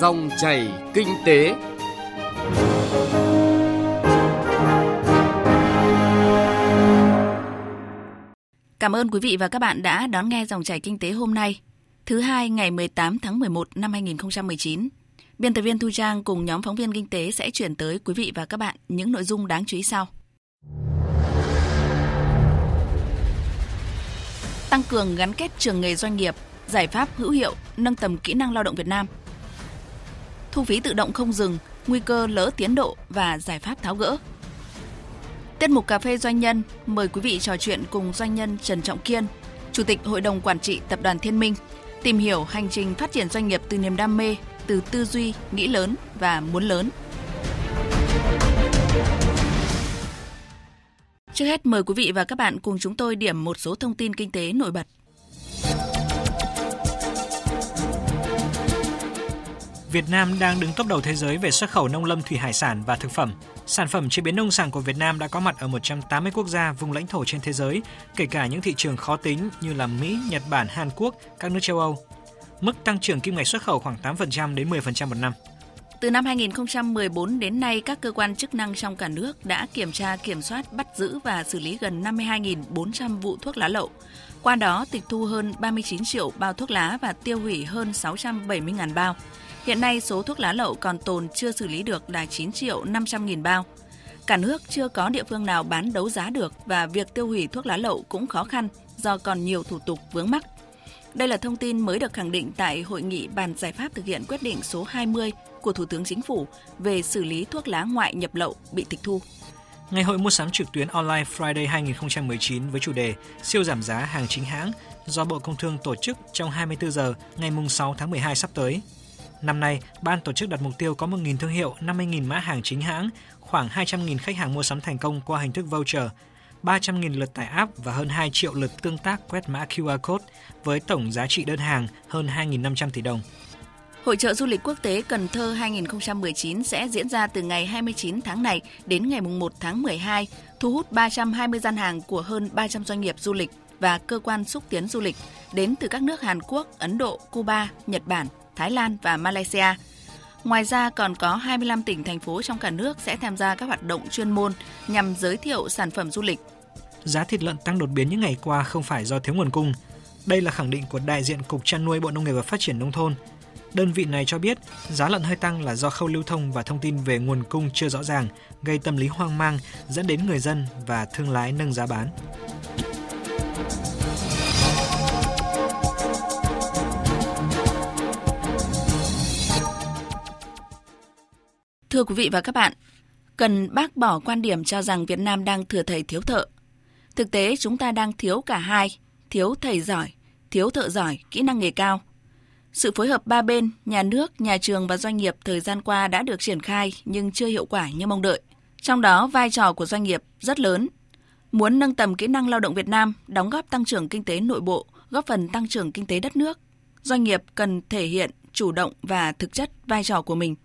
Dòng chảy kinh tế. Cảm ơn quý vị và các bạn đã đón nghe dòng chảy kinh tế hôm nay, thứ hai ngày 18 tháng 11 năm 2019. Biên tập viên Thu Trang cùng nhóm phóng viên kinh tế sẽ chuyển tới quý vị và các bạn những nội dung đáng chú ý sau. Tăng cường gắn kết trường nghề doanh nghiệp, giải pháp hữu hiệu, nâng tầm kỹ năng lao động Việt Nam. Thu phí tự động không dừng, nguy cơ lỡ tiến độ và giải pháp tháo gỡ. Tiết mục cà phê doanh nhân mời quý vị trò chuyện cùng doanh nhân Trần Trọng Kiên, Chủ tịch Hội đồng Quản trị Tập đoàn Thiên Minh, tìm hiểu hành trình phát triển doanh nghiệp từ niềm đam mê, từ tư duy, nghĩ lớn và muốn lớn. Trước hết mời quý vị và các bạn cùng chúng tôi điểm một số thông tin kinh tế nổi bật. Việt Nam đang đứng top đầu thế giới về xuất khẩu nông lâm thủy hải sản và thực phẩm. Sản phẩm chế biến nông sản của Việt Nam đã có mặt ở 180 quốc gia vùng lãnh thổ trên thế giới, kể cả những thị trường khó tính như là Mỹ, Nhật Bản, Hàn Quốc, các nước châu Âu. Mức tăng trưởng kim ngạch xuất khẩu khoảng 8% đến 10% một năm. Từ năm 2014 đến nay, các cơ quan chức năng trong cả nước đã kiểm tra, kiểm soát, bắt giữ và xử lý gần 52.400 vụ thuốc lá lậu. Qua đó, tịch thu hơn 39 triệu bao thuốc lá và tiêu hủy hơn 670.000 bao. Hiện nay, số thuốc lá lậu còn tồn chưa xử lý được là 9 triệu 500 nghìn bao. Cả nước chưa có địa phương nào bán đấu giá được và việc tiêu hủy thuốc lá lậu cũng khó khăn do còn nhiều thủ tục vướng mắc. Đây là thông tin mới được khẳng định tại hội nghị bàn giải pháp thực hiện quyết định số 20 của Thủ tướng Chính phủ về xử lý thuốc lá ngoại nhập lậu bị tịch thu. Ngày hội mua sắm trực tuyến Online Friday 2019 với chủ đề siêu giảm giá hàng chính hãng do Bộ Công Thương tổ chức trong 24 giờ ngày 6 tháng 12 sắp tới. Năm nay, ban tổ chức đặt mục tiêu có 1.000 thương hiệu, 50.000 mã hàng chính hãng, khoảng 200.000 khách hàng mua sắm thành công qua hình thức voucher, 300.000 lượt tải app và hơn 2 triệu lượt tương tác quét mã QR code với tổng giá trị đơn hàng hơn 2.500 tỷ đồng. Hội trợ du lịch quốc tế Cần Thơ 2019 sẽ diễn ra từ ngày 29 tháng này đến ngày 1 tháng 12, thu hút 320 gian hàng của hơn 300 doanh nghiệp du lịch và cơ quan xúc tiến du lịch đến từ các nước Hàn Quốc, Ấn Độ, Cuba, Nhật Bản, Thái Lan và Malaysia. Ngoài ra còn có 25 tỉnh thành phố trong cả nước sẽ tham gia các hoạt động chuyên môn nhằm giới thiệu sản phẩm du lịch. Giá thịt lợn tăng đột biến những ngày qua không phải do thiếu nguồn cung. Đây là khẳng định của đại diện Cục chăn nuôi Bộ Nông nghiệp và Phát triển nông thôn. Đơn vị này cho biết giá lợn hơi tăng là do khâu lưu thông và thông tin về nguồn cung chưa rõ ràng, gây tâm lý hoang mang, dẫn đến người dân và thương lái nâng giá bán. Thưa quý vị và các bạn, cần bác bỏ quan điểm cho rằng Việt Nam đang thừa thầy thiếu thợ. Thực tế chúng ta đang thiếu cả hai, thiếu thầy giỏi, thiếu thợ giỏi, kỹ năng nghề cao. Sự phối hợp ba bên, nhà nước, nhà trường và doanh nghiệp thời gian qua đã được triển khai nhưng chưa hiệu quả như mong đợi. Trong đó, vai trò của doanh nghiệp rất lớn. Muốn nâng tầm kỹ năng lao động Việt Nam, đóng góp tăng trưởng kinh tế nội bộ, góp phần tăng trưởng kinh tế đất nước, doanh nghiệp cần thể hiện chủ động và thực chất vai trò của mình.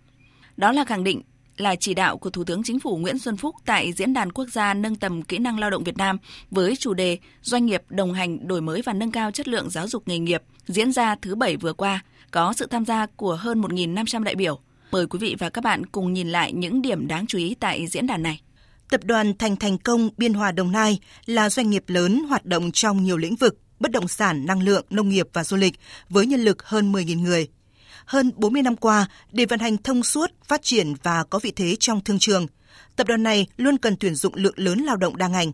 Đó là khẳng định là chỉ đạo của Thủ tướng Chính phủ Nguyễn Xuân Phúc tại Diễn đàn Quốc gia nâng tầm kỹ năng lao động Việt Nam với chủ đề Doanh nghiệp đồng hành đổi mới và nâng cao chất lượng giáo dục nghề nghiệp diễn ra thứ Bảy vừa qua, có sự tham gia của hơn 1.500 đại biểu. Mời quý vị và các bạn cùng nhìn lại những điểm đáng chú ý tại diễn đàn này. Tập đoàn Thành Thành Công Biên Hòa Đồng Nai là doanh nghiệp lớn hoạt động trong nhiều lĩnh vực bất động sản, năng lượng, nông nghiệp và du lịch với nhân lực hơn 10.000 người – hơn 40 năm qua, để vận hành thông suốt, phát triển và có vị thế trong thương trường, tập đoàn này luôn cần tuyển dụng lượng lớn lao động đa ngành.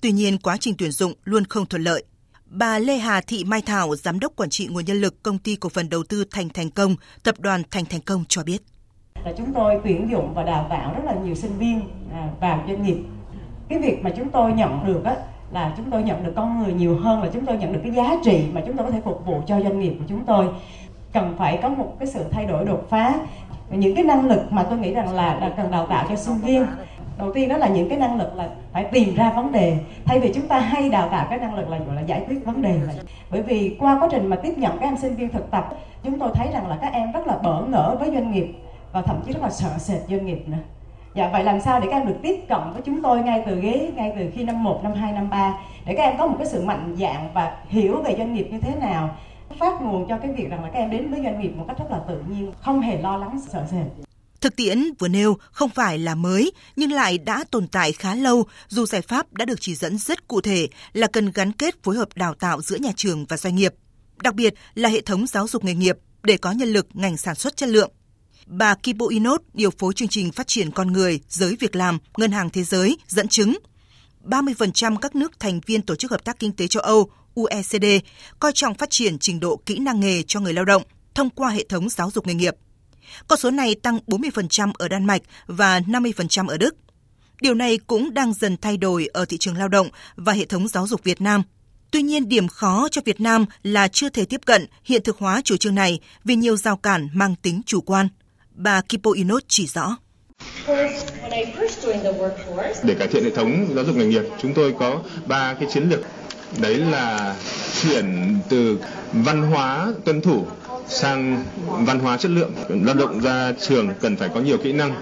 Tuy nhiên, quá trình tuyển dụng luôn không thuận lợi. Bà Lê Hà Thị Mai Thảo, Giám đốc Quản trị nguồn nhân lực Công ty Cổ phần Đầu tư Thành Thành Công, Tập đoàn Thành Thành Công cho biết. Là chúng tôi tuyển dụng và đào tạo rất là nhiều sinh viên à, vào doanh nghiệp. Cái việc mà chúng tôi nhận được á, là chúng tôi nhận được con người nhiều hơn là chúng tôi nhận được cái giá trị mà chúng tôi có thể phục vụ cho doanh nghiệp của chúng tôi cần phải có một cái sự thay đổi đột phá. Những cái năng lực mà tôi nghĩ rằng là, là cần đào tạo cho sinh viên. Đầu tiên đó là những cái năng lực là phải tìm ra vấn đề. Thay vì chúng ta hay đào tạo cái năng lực là gọi là giải quyết vấn đề này. bởi vì qua quá trình mà tiếp nhận các em sinh viên thực tập chúng tôi thấy rằng là các em rất là bỡ ngỡ với doanh nghiệp và thậm chí rất là sợ sệt doanh nghiệp nữa. Dạ vậy làm sao để các em được tiếp cận với chúng tôi ngay từ ghế ngay từ khi năm 1, năm 2, năm 3 để các em có một cái sự mạnh dạng và hiểu về doanh nghiệp như thế nào? Phát nguồn cho cái việc rằng là các em đến với doanh nghiệp một cách rất là tự nhiên, không hề lo lắng sợ sệt. Thực tiễn vừa nêu không phải là mới nhưng lại đã tồn tại khá lâu dù giải pháp đã được chỉ dẫn rất cụ thể là cần gắn kết phối hợp đào tạo giữa nhà trường và doanh nghiệp, đặc biệt là hệ thống giáo dục nghề nghiệp để có nhân lực ngành sản xuất chất lượng. Bà Kibo Inot, điều phối chương trình phát triển con người, giới việc làm, Ngân hàng Thế giới dẫn chứng 30% các nước thành viên Tổ chức Hợp tác Kinh tế châu Âu OECD coi trọng phát triển trình độ kỹ năng nghề cho người lao động thông qua hệ thống giáo dục nghề nghiệp. Con số này tăng 40% ở Đan Mạch và 50% ở Đức. Điều này cũng đang dần thay đổi ở thị trường lao động và hệ thống giáo dục Việt Nam. Tuy nhiên, điểm khó cho Việt Nam là chưa thể tiếp cận hiện thực hóa chủ trương này vì nhiều rào cản mang tính chủ quan. Bà Kipo Inot chỉ rõ. Để cải thiện hệ thống giáo dục nghề nghiệp, chúng tôi có ba cái chiến lược. Đấy là chuyển từ văn hóa tuân thủ sang văn hóa chất lượng. Lao động ra trường cần phải có nhiều kỹ năng,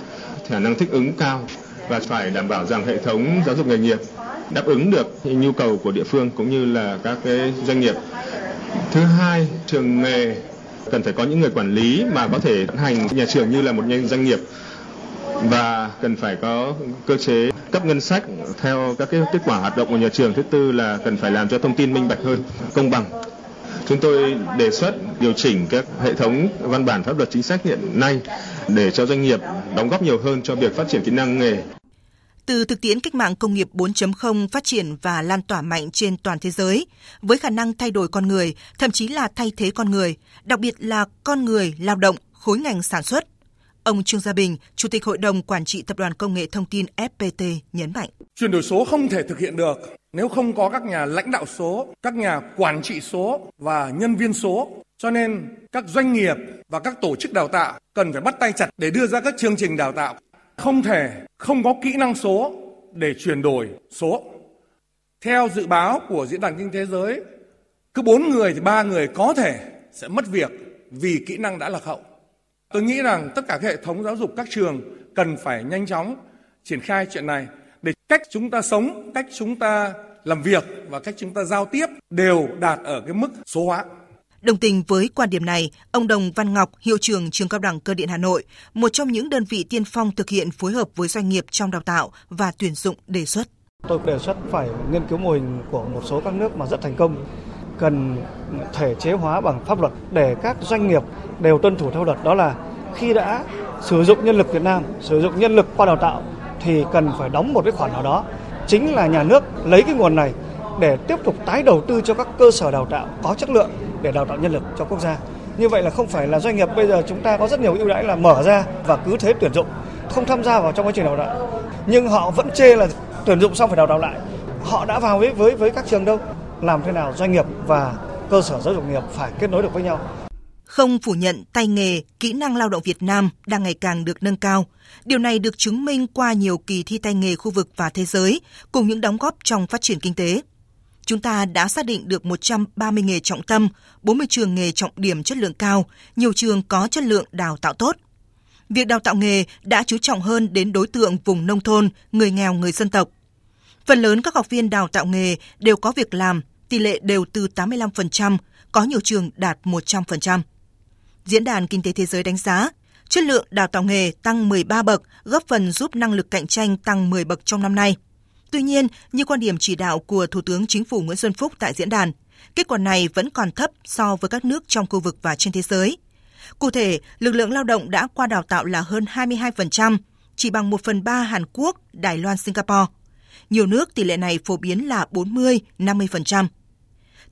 khả năng thích ứng cao và phải đảm bảo rằng hệ thống giáo dục nghề nghiệp đáp ứng được nhu cầu của địa phương cũng như là các cái doanh nghiệp. Thứ hai, trường nghề cần phải có những người quản lý mà có thể vận hành nhà trường như là một doanh nghiệp và cần phải có cơ chế cấp ngân sách theo các cái kết quả hoạt động của nhà trường. Thứ tư là cần phải làm cho thông tin minh bạch hơn, công bằng. Chúng tôi đề xuất điều chỉnh các hệ thống văn bản pháp luật chính sách hiện nay để cho doanh nghiệp đóng góp nhiều hơn cho việc phát triển kỹ năng nghề. Từ thực tiễn cách mạng công nghiệp 4.0 phát triển và lan tỏa mạnh trên toàn thế giới, với khả năng thay đổi con người, thậm chí là thay thế con người, đặc biệt là con người lao động, khối ngành sản xuất, Ông Trương Gia Bình, Chủ tịch Hội đồng Quản trị Tập đoàn Công nghệ Thông tin FPT nhấn mạnh. Chuyển đổi số không thể thực hiện được nếu không có các nhà lãnh đạo số, các nhà quản trị số và nhân viên số. Cho nên các doanh nghiệp và các tổ chức đào tạo cần phải bắt tay chặt để đưa ra các chương trình đào tạo. Không thể không có kỹ năng số để chuyển đổi số. Theo dự báo của Diễn đàn Kinh tế Giới, cứ 4 người thì 3 người có thể sẽ mất việc vì kỹ năng đã lạc hậu. Tôi nghĩ rằng tất cả các hệ thống giáo dục các trường cần phải nhanh chóng triển khai chuyện này để cách chúng ta sống, cách chúng ta làm việc và cách chúng ta giao tiếp đều đạt ở cái mức số hóa. Đồng tình với quan điểm này, ông Đồng Văn Ngọc, hiệu trưởng trường cao đẳng cơ điện Hà Nội, một trong những đơn vị tiên phong thực hiện phối hợp với doanh nghiệp trong đào tạo và tuyển dụng đề xuất. Tôi đề xuất phải nghiên cứu mô hình của một số các nước mà rất thành công cần thể chế hóa bằng pháp luật để các doanh nghiệp đều tuân thủ theo luật đó là khi đã sử dụng nhân lực Việt Nam, sử dụng nhân lực qua đào tạo thì cần phải đóng một cái khoản nào đó. Chính là nhà nước lấy cái nguồn này để tiếp tục tái đầu tư cho các cơ sở đào tạo có chất lượng để đào tạo nhân lực cho quốc gia. Như vậy là không phải là doanh nghiệp bây giờ chúng ta có rất nhiều ưu đãi là mở ra và cứ thế tuyển dụng, không tham gia vào trong quá trình đào tạo. Nhưng họ vẫn chê là tuyển dụng xong phải đào tạo lại. Họ đã vào với với với các trường đâu làm thế nào doanh nghiệp và cơ sở giáo dục nghiệp phải kết nối được với nhau. Không phủ nhận tay nghề, kỹ năng lao động Việt Nam đang ngày càng được nâng cao. Điều này được chứng minh qua nhiều kỳ thi tay nghề khu vực và thế giới, cùng những đóng góp trong phát triển kinh tế. Chúng ta đã xác định được 130 nghề trọng tâm, 40 trường nghề trọng điểm chất lượng cao, nhiều trường có chất lượng đào tạo tốt. Việc đào tạo nghề đã chú trọng hơn đến đối tượng vùng nông thôn, người nghèo, người dân tộc. Phần lớn các học viên đào tạo nghề đều có việc làm, tỷ lệ đều từ 85%, có nhiều trường đạt 100%. Diễn đàn Kinh tế Thế giới đánh giá, chất lượng đào tạo nghề tăng 13 bậc, góp phần giúp năng lực cạnh tranh tăng 10 bậc trong năm nay. Tuy nhiên, như quan điểm chỉ đạo của Thủ tướng Chính phủ Nguyễn Xuân Phúc tại diễn đàn, kết quả này vẫn còn thấp so với các nước trong khu vực và trên thế giới. Cụ thể, lực lượng lao động đã qua đào tạo là hơn 22%, chỉ bằng 1 phần 3 Hàn Quốc, Đài Loan, Singapore. Nhiều nước tỷ lệ này phổ biến là 40-50%.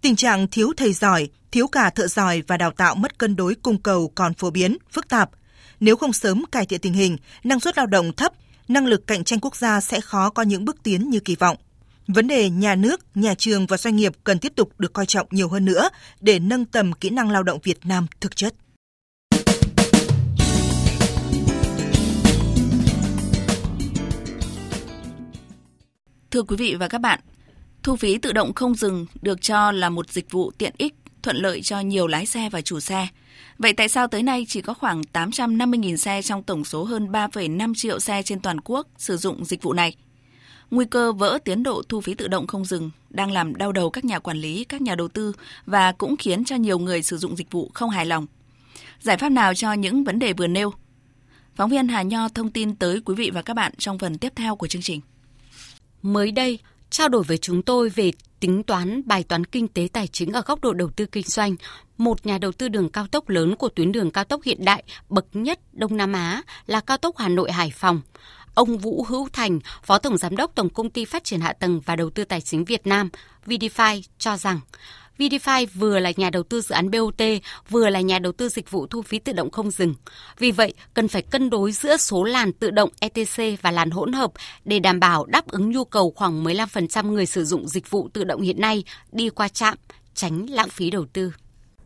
Tình trạng thiếu thầy giỏi, thiếu cả thợ giỏi và đào tạo mất cân đối cung cầu còn phổ biến, phức tạp. Nếu không sớm cải thiện tình hình, năng suất lao động thấp, năng lực cạnh tranh quốc gia sẽ khó có những bước tiến như kỳ vọng. Vấn đề nhà nước, nhà trường và doanh nghiệp cần tiếp tục được coi trọng nhiều hơn nữa để nâng tầm kỹ năng lao động Việt Nam thực chất. Thưa quý vị và các bạn, thu phí tự động không dừng được cho là một dịch vụ tiện ích, thuận lợi cho nhiều lái xe và chủ xe. Vậy tại sao tới nay chỉ có khoảng 850.000 xe trong tổng số hơn 3,5 triệu xe trên toàn quốc sử dụng dịch vụ này? Nguy cơ vỡ tiến độ thu phí tự động không dừng đang làm đau đầu các nhà quản lý, các nhà đầu tư và cũng khiến cho nhiều người sử dụng dịch vụ không hài lòng. Giải pháp nào cho những vấn đề vừa nêu? Phóng viên Hà Nho thông tin tới quý vị và các bạn trong phần tiếp theo của chương trình. Mới đây, trao đổi với chúng tôi về tính toán bài toán kinh tế tài chính ở góc độ đầu tư kinh doanh, một nhà đầu tư đường cao tốc lớn của tuyến đường cao tốc hiện đại bậc nhất Đông Nam Á là cao tốc Hà Nội Hải Phòng. Ông Vũ Hữu Thành, Phó Tổng Giám đốc Tổng Công ty Phát triển Hạ tầng và Đầu tư Tài chính Việt Nam, VDFi cho rằng VDFi vừa là nhà đầu tư dự án BOT, vừa là nhà đầu tư dịch vụ thu phí tự động không dừng. Vì vậy, cần phải cân đối giữa số làn tự động ETC và làn hỗn hợp để đảm bảo đáp ứng nhu cầu khoảng 15% người sử dụng dịch vụ tự động hiện nay đi qua trạm, tránh lãng phí đầu tư.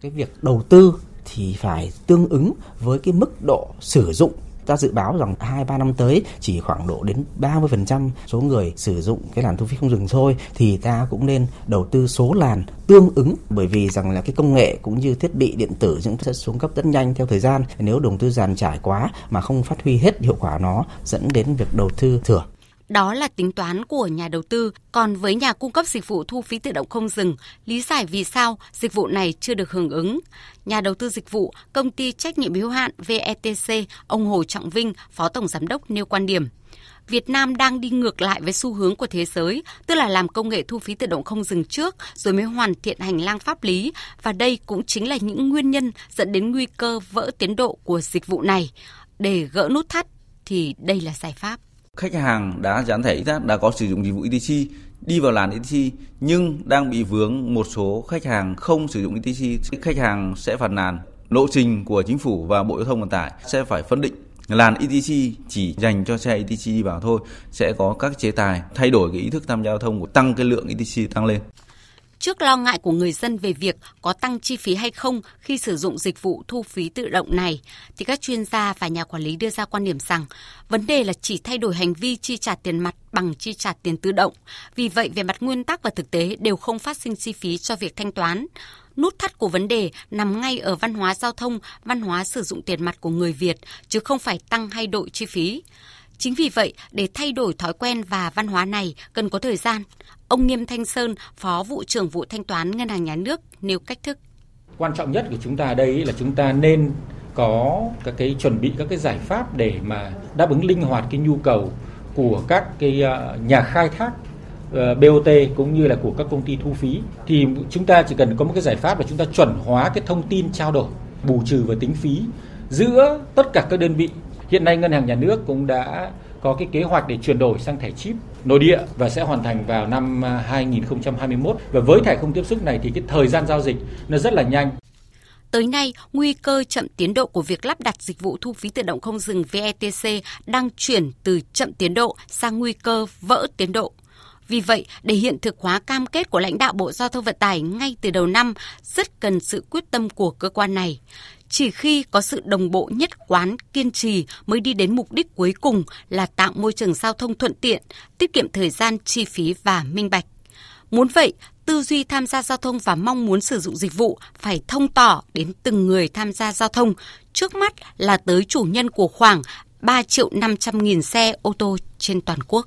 Cái việc đầu tư thì phải tương ứng với cái mức độ sử dụng ta dự báo rằng 2 3 năm tới chỉ khoảng độ đến 30% số người sử dụng cái làn thu phí không dừng thôi thì ta cũng nên đầu tư số làn tương ứng. Bởi vì rằng là cái công nghệ cũng như thiết bị điện tử cũng sẽ xuống cấp rất nhanh theo thời gian. Nếu đầu tư dàn trải quá mà không phát huy hết hiệu quả nó dẫn đến việc đầu tư thừa đó là tính toán của nhà đầu tư. Còn với nhà cung cấp dịch vụ thu phí tự động không dừng, lý giải vì sao dịch vụ này chưa được hưởng ứng. Nhà đầu tư dịch vụ, công ty trách nhiệm hữu hạn VETC, ông Hồ Trọng Vinh, Phó Tổng Giám đốc nêu quan điểm. Việt Nam đang đi ngược lại với xu hướng của thế giới, tức là làm công nghệ thu phí tự động không dừng trước rồi mới hoàn thiện hành lang pháp lý và đây cũng chính là những nguyên nhân dẫn đến nguy cơ vỡ tiến độ của dịch vụ này. Để gỡ nút thắt thì đây là giải pháp khách hàng đã dán thẻ ETH đã có sử dụng dịch vụ ETC đi vào làn ETC nhưng đang bị vướng một số khách hàng không sử dụng ETC khách hàng sẽ phản nàn. Lộ trình của chính phủ và bộ giao thông vận tải sẽ phải phân định. Làn ETC chỉ dành cho xe ETC đi vào thôi, sẽ có các chế tài thay đổi cái ý thức tham gia giao thông của tăng cái lượng ETC tăng lên. Trước lo ngại của người dân về việc có tăng chi phí hay không khi sử dụng dịch vụ thu phí tự động này, thì các chuyên gia và nhà quản lý đưa ra quan điểm rằng vấn đề là chỉ thay đổi hành vi chi trả tiền mặt bằng chi trả tiền tự động. Vì vậy, về mặt nguyên tắc và thực tế đều không phát sinh chi phí cho việc thanh toán. Nút thắt của vấn đề nằm ngay ở văn hóa giao thông, văn hóa sử dụng tiền mặt của người Việt, chứ không phải tăng hay đổi chi phí. Chính vì vậy, để thay đổi thói quen và văn hóa này cần có thời gian. Ông Nghiêm Thanh Sơn, Phó vụ trưởng vụ thanh toán Ngân hàng Nhà nước nêu cách thức. Quan trọng nhất của chúng ta đây là chúng ta nên có các cái chuẩn bị các cái giải pháp để mà đáp ứng linh hoạt cái nhu cầu của các cái ờ, nhà khai thác ờ, BOT cũng như là của các công ty thu phí thì chúng ta chỉ cần có một cái giải pháp là chúng ta chuẩn hóa cái thông tin trao đổi bù trừ và tính phí giữa tất cả các đơn vị Hiện nay ngân hàng nhà nước cũng đã có cái kế hoạch để chuyển đổi sang thẻ chip nội địa và sẽ hoàn thành vào năm à, 2021 và với thẻ không tiếp xúc này thì cái thời gian giao dịch nó rất là nhanh. Tới nay, nguy cơ chậm tiến độ của việc lắp đặt dịch vụ thu phí tự động không dừng VETC đang chuyển từ chậm tiến độ sang nguy cơ vỡ tiến độ. Vì vậy, để hiện thực hóa cam kết của lãnh đạo Bộ Giao thông Vận tải ngay từ đầu năm, rất cần sự quyết tâm của cơ quan này. Chỉ khi có sự đồng bộ nhất quán, kiên trì mới đi đến mục đích cuối cùng là tạo môi trường giao thông thuận tiện, tiết kiệm thời gian, chi phí và minh bạch. Muốn vậy, tư duy tham gia giao thông và mong muốn sử dụng dịch vụ phải thông tỏ đến từng người tham gia giao thông, trước mắt là tới chủ nhân của khoảng 3 triệu 500 nghìn xe ô tô trên toàn quốc.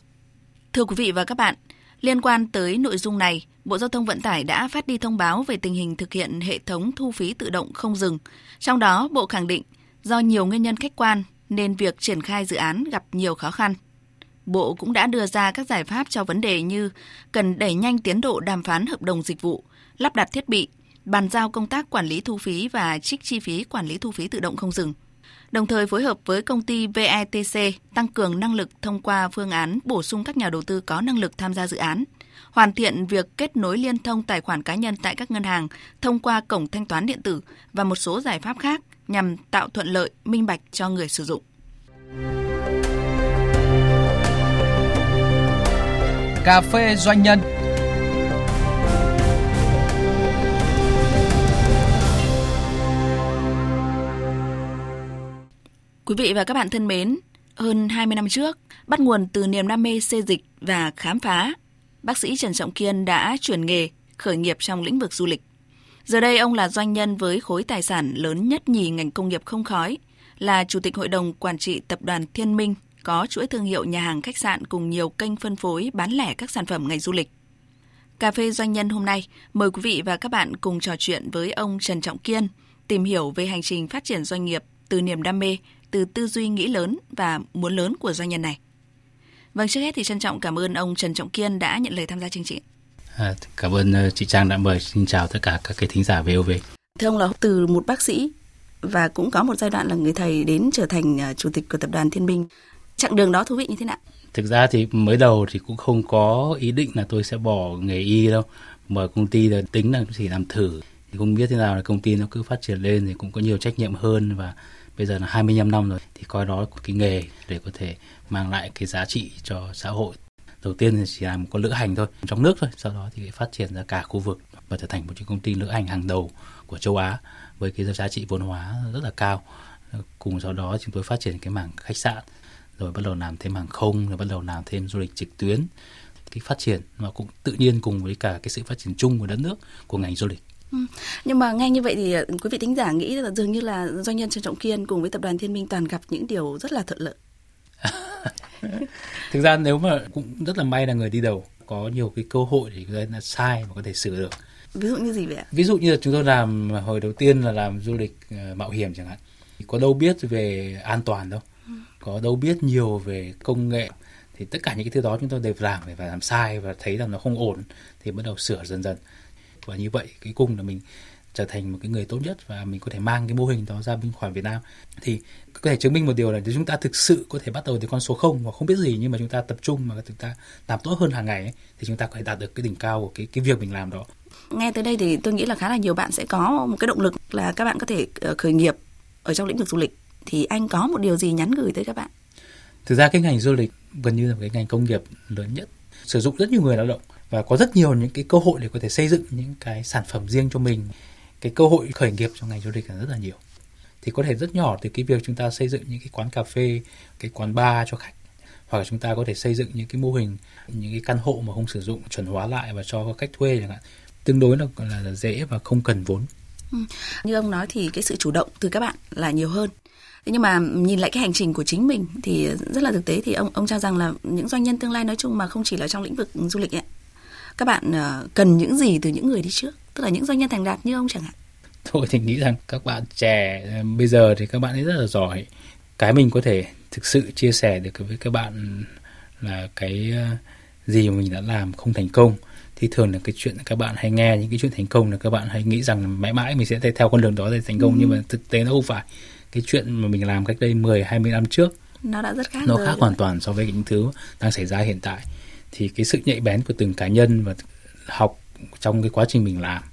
Thưa quý vị và các bạn, liên quan tới nội dung này, Bộ Giao thông Vận tải đã phát đi thông báo về tình hình thực hiện hệ thống thu phí tự động không dừng. Trong đó, Bộ khẳng định do nhiều nguyên nhân khách quan nên việc triển khai dự án gặp nhiều khó khăn. Bộ cũng đã đưa ra các giải pháp cho vấn đề như cần đẩy nhanh tiến độ đàm phán hợp đồng dịch vụ, lắp đặt thiết bị, bàn giao công tác quản lý thu phí và trích chi phí quản lý thu phí tự động không dừng. Đồng thời phối hợp với công ty VETC tăng cường năng lực thông qua phương án bổ sung các nhà đầu tư có năng lực tham gia dự án – hoàn thiện việc kết nối liên thông tài khoản cá nhân tại các ngân hàng thông qua cổng thanh toán điện tử và một số giải pháp khác nhằm tạo thuận lợi, minh bạch cho người sử dụng. Cà phê doanh nhân Quý vị và các bạn thân mến, hơn 20 năm trước, bắt nguồn từ niềm đam mê xê dịch và khám phá, bác sĩ Trần Trọng Kiên đã chuyển nghề, khởi nghiệp trong lĩnh vực du lịch. Giờ đây ông là doanh nhân với khối tài sản lớn nhất nhì ngành công nghiệp không khói, là chủ tịch hội đồng quản trị tập đoàn Thiên Minh, có chuỗi thương hiệu nhà hàng khách sạn cùng nhiều kênh phân phối bán lẻ các sản phẩm ngành du lịch. Cà phê doanh nhân hôm nay, mời quý vị và các bạn cùng trò chuyện với ông Trần Trọng Kiên, tìm hiểu về hành trình phát triển doanh nghiệp từ niềm đam mê, từ tư duy nghĩ lớn và muốn lớn của doanh nhân này. Vâng, trước hết thì trân trọng cảm ơn ông Trần Trọng Kiên đã nhận lời tham gia chương trình. À, cảm ơn ờ, chị Trang đã mời. Xin chào tất cả các cái thính giả VOV. Thưa ông là từ một bác sĩ và cũng có một giai đoạn là người thầy đến trở thành à, chủ tịch của tập đoàn Thiên Minh. Chặng đường đó thú vị như thế nào? Thực ra thì mới đầu thì cũng không có ý định là tôi sẽ bỏ nghề y đâu. Mở công ty là tính là chỉ làm thử. Thì không biết thế nào là công ty nó cứ phát triển lên thì cũng có nhiều trách nhiệm hơn và bây giờ là 25 năm rồi, thì coi đó là cái nghề để có thể mang lại cái giá trị cho xã hội. Đầu tiên thì chỉ làm một con lữ hành thôi, trong nước thôi, sau đó thì phát triển ra cả khu vực và trở thành một cái công ty lữ hành hàng đầu của châu Á với cái giá trị vốn hóa rất là cao. Cùng sau đó chúng tôi phát triển cái mảng khách sạn, rồi bắt đầu làm thêm hàng không, rồi bắt đầu làm thêm du lịch trực tuyến. Cái phát triển mà cũng tự nhiên cùng với cả cái sự phát triển chung của đất nước, của ngành du lịch. Nhưng mà nghe như vậy thì ờ, quý vị thính giả nghĩ là dường như là doanh nhân Trần Trọng Kiên cùng với tập đoàn Thiên Minh toàn gặp những điều rất là thuận lợi. Thực ra nếu mà cũng rất là may là người đi đầu có nhiều cái cơ hội để là sai mà có thể sửa được. Ví dụ như gì vậy ạ? Ví dụ như là chúng tôi làm hồi đầu tiên là làm du lịch uh, mạo hiểm chẳng hạn. Có đâu biết về an toàn đâu. Ừ. Có đâu biết nhiều về công nghệ thì tất cả những cái thứ đó chúng tôi đều làm để phải làm sai và thấy rằng nó không ổn thì bắt đầu sửa dần dần và như vậy cuối cùng là mình trở thành một cái người tốt nhất và mình có thể mang cái mô hình đó ra bên khỏi Việt Nam thì có thể chứng minh một điều là nếu chúng ta thực sự có thể bắt đầu từ con số không và không biết gì nhưng mà chúng ta tập trung mà chúng ta làm tốt hơn hàng ngày ấy, thì chúng ta có thể đạt được cái đỉnh cao của cái cái việc mình làm đó. Nghe tới đây thì tôi nghĩ là khá là nhiều bạn sẽ có một cái động lực là các bạn có thể ờ, khởi nghiệp ở trong lĩnh vực du lịch thì anh có một điều gì nhắn gửi tới các bạn? Thực ra cái ngành du lịch gần như là cái ngành công nghiệp lớn nhất sử dụng rất nhiều người lao động và có rất nhiều những cái cơ hội để có thể xây dựng những cái sản phẩm riêng cho mình. Cái cơ hội khởi nghiệp trong ngành du lịch là rất là nhiều. Thì có thể rất nhỏ từ cái việc chúng ta xây dựng những cái quán cà phê cái quán bar cho khách. Hoặc là chúng ta có thể xây dựng những cái mô hình những cái căn hộ mà không sử dụng chuẩn hóa lại và cho khách thuê chẳng hạn. Tương đối là, là, là dễ và không cần vốn. Ừ. như ông nói thì cái sự chủ động từ các bạn là nhiều hơn. Thế nhưng mà nhìn lại cái hành trình của chính mình thì rất là thực tế thì ông ông cho rằng là những doanh nhân tương lai nói chung mà không chỉ là trong lĩnh vực du lịch ấy, các bạn uh, cần những gì từ những người đi trước? Tức là những doanh nhân thành đạt như ông chẳng hạn. Tôi thì nghĩ rằng các bạn trẻ ờ, bây giờ thì các bạn ấy rất là giỏi. Cái mình có thể thực sự chia sẻ được với các bạn là cái ờ, gì mà mình đã làm không thành công. Thì thường là cái chuyện các bạn hay nghe những cái chuyện thành công là các bạn hay nghĩ rằng mãi mãi mình sẽ theo con đường đó để thành công. Ừ. nhưng mà thực tế nó không phải. Cái chuyện mà mình làm cách đây 10 20 năm trước nó đã rất khác nó khác hoàn toàn so với những thứ đang xảy ra hiện tại thì cái sự nhạy bén của từng cá nhân và học trong cái quá trình mình làm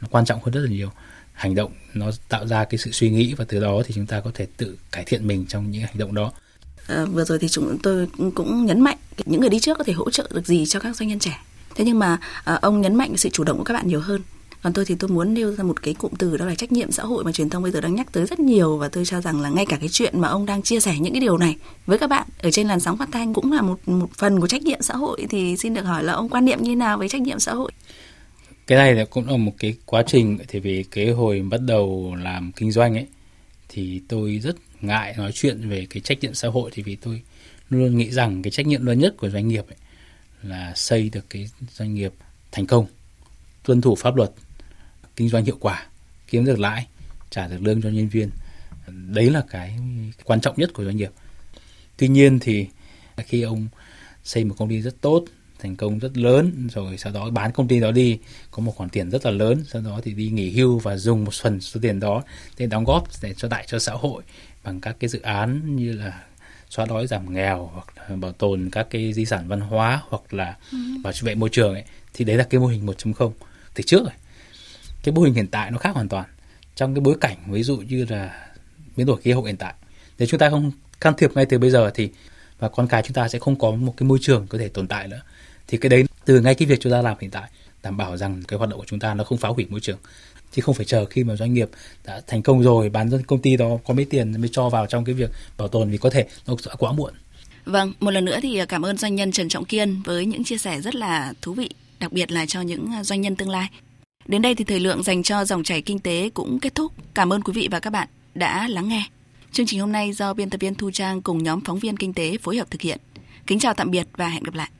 nó quan trọng hơn rất là nhiều. Hành động nó tạo ra cái sự suy nghĩ và từ đó thì chúng ta có thể tự cải thiện mình trong những hành động đó. À, vừa rồi thì chúng tôi cũng nhấn mạnh những người đi trước có thể hỗ trợ được gì cho các doanh nhân trẻ. Thế nhưng mà à, ông nhấn mạnh sự chủ động của các bạn nhiều hơn còn tôi thì tôi muốn nêu ra một cái cụm từ, đó là trách nhiệm xã hội mà truyền thông bây giờ đang nhắc tới rất nhiều và tôi cho rằng là ngay cả cái chuyện mà ông đang chia sẻ những cái điều này với các bạn ở trên làn sóng phát thanh cũng là một một phần của trách nhiệm xã hội thì xin được hỏi là ông quan niệm như nào với trách nhiệm xã hội? Cái này là cũng là một cái quá trình, thì vì cái hồi bắt đầu làm kinh doanh ấy, thì tôi rất ngại nói chuyện về cái trách nhiệm xã hội thì vì tôi luôn nghĩ rằng cái trách nhiệm lớn nhất của doanh nghiệp ấy là xây được cái doanh nghiệp thành công, tuân thủ pháp luật kinh doanh hiệu quả kiếm được lãi trả được lương cho nhân viên. Đấy là cái quan trọng nhất của doanh nghiệp. Tuy nhiên thì khi ông xây một công ty rất tốt thành công rất lớn rồi sau đó bán công ty đó đi có một khoản tiền rất là lớn sau đó thì đi nghỉ hưu và dùng một phần số tiền đó để đóng góp để cho đại cho xã hội bằng các cái dự án như là xóa đói giảm nghèo hoặc là bảo tồn các cái di sản văn hóa hoặc là ừ. bảo vệ môi trường ấy thì đấy là cái mô hình 1.0 từ trước rồi cái mô hình hiện tại nó khác hoàn toàn trong cái bối cảnh ví dụ như là biến đổi khí hậu hiện tại nếu chúng ta không can thiệp ngay từ bây giờ thì và con cái chúng ta sẽ không có một cái môi trường có thể tồn tại nữa thì cái đấy từ ngay cái việc chúng ta làm hiện tại đảm bảo rằng cái hoạt động của chúng ta nó không phá hủy môi trường chứ không phải chờ khi mà doanh nghiệp đã thành công rồi bán ra công ty đó có mấy tiền mới cho vào trong cái việc bảo tồn vì có thể nó đã quá muộn. Vâng, một lần nữa thì cảm ơn doanh nhân Trần Trọng Kiên với những chia sẻ rất là thú vị, đặc biệt là cho những doanh nhân tương lai. Đến đây thì thời lượng dành cho dòng chảy kinh tế cũng kết thúc. Cảm ơn quý vị và các bạn đã lắng nghe. Chương trình hôm nay do biên tập viên Thu Trang cùng nhóm phóng viên kinh tế phối hợp thực hiện. Kính chào tạm biệt và hẹn gặp lại.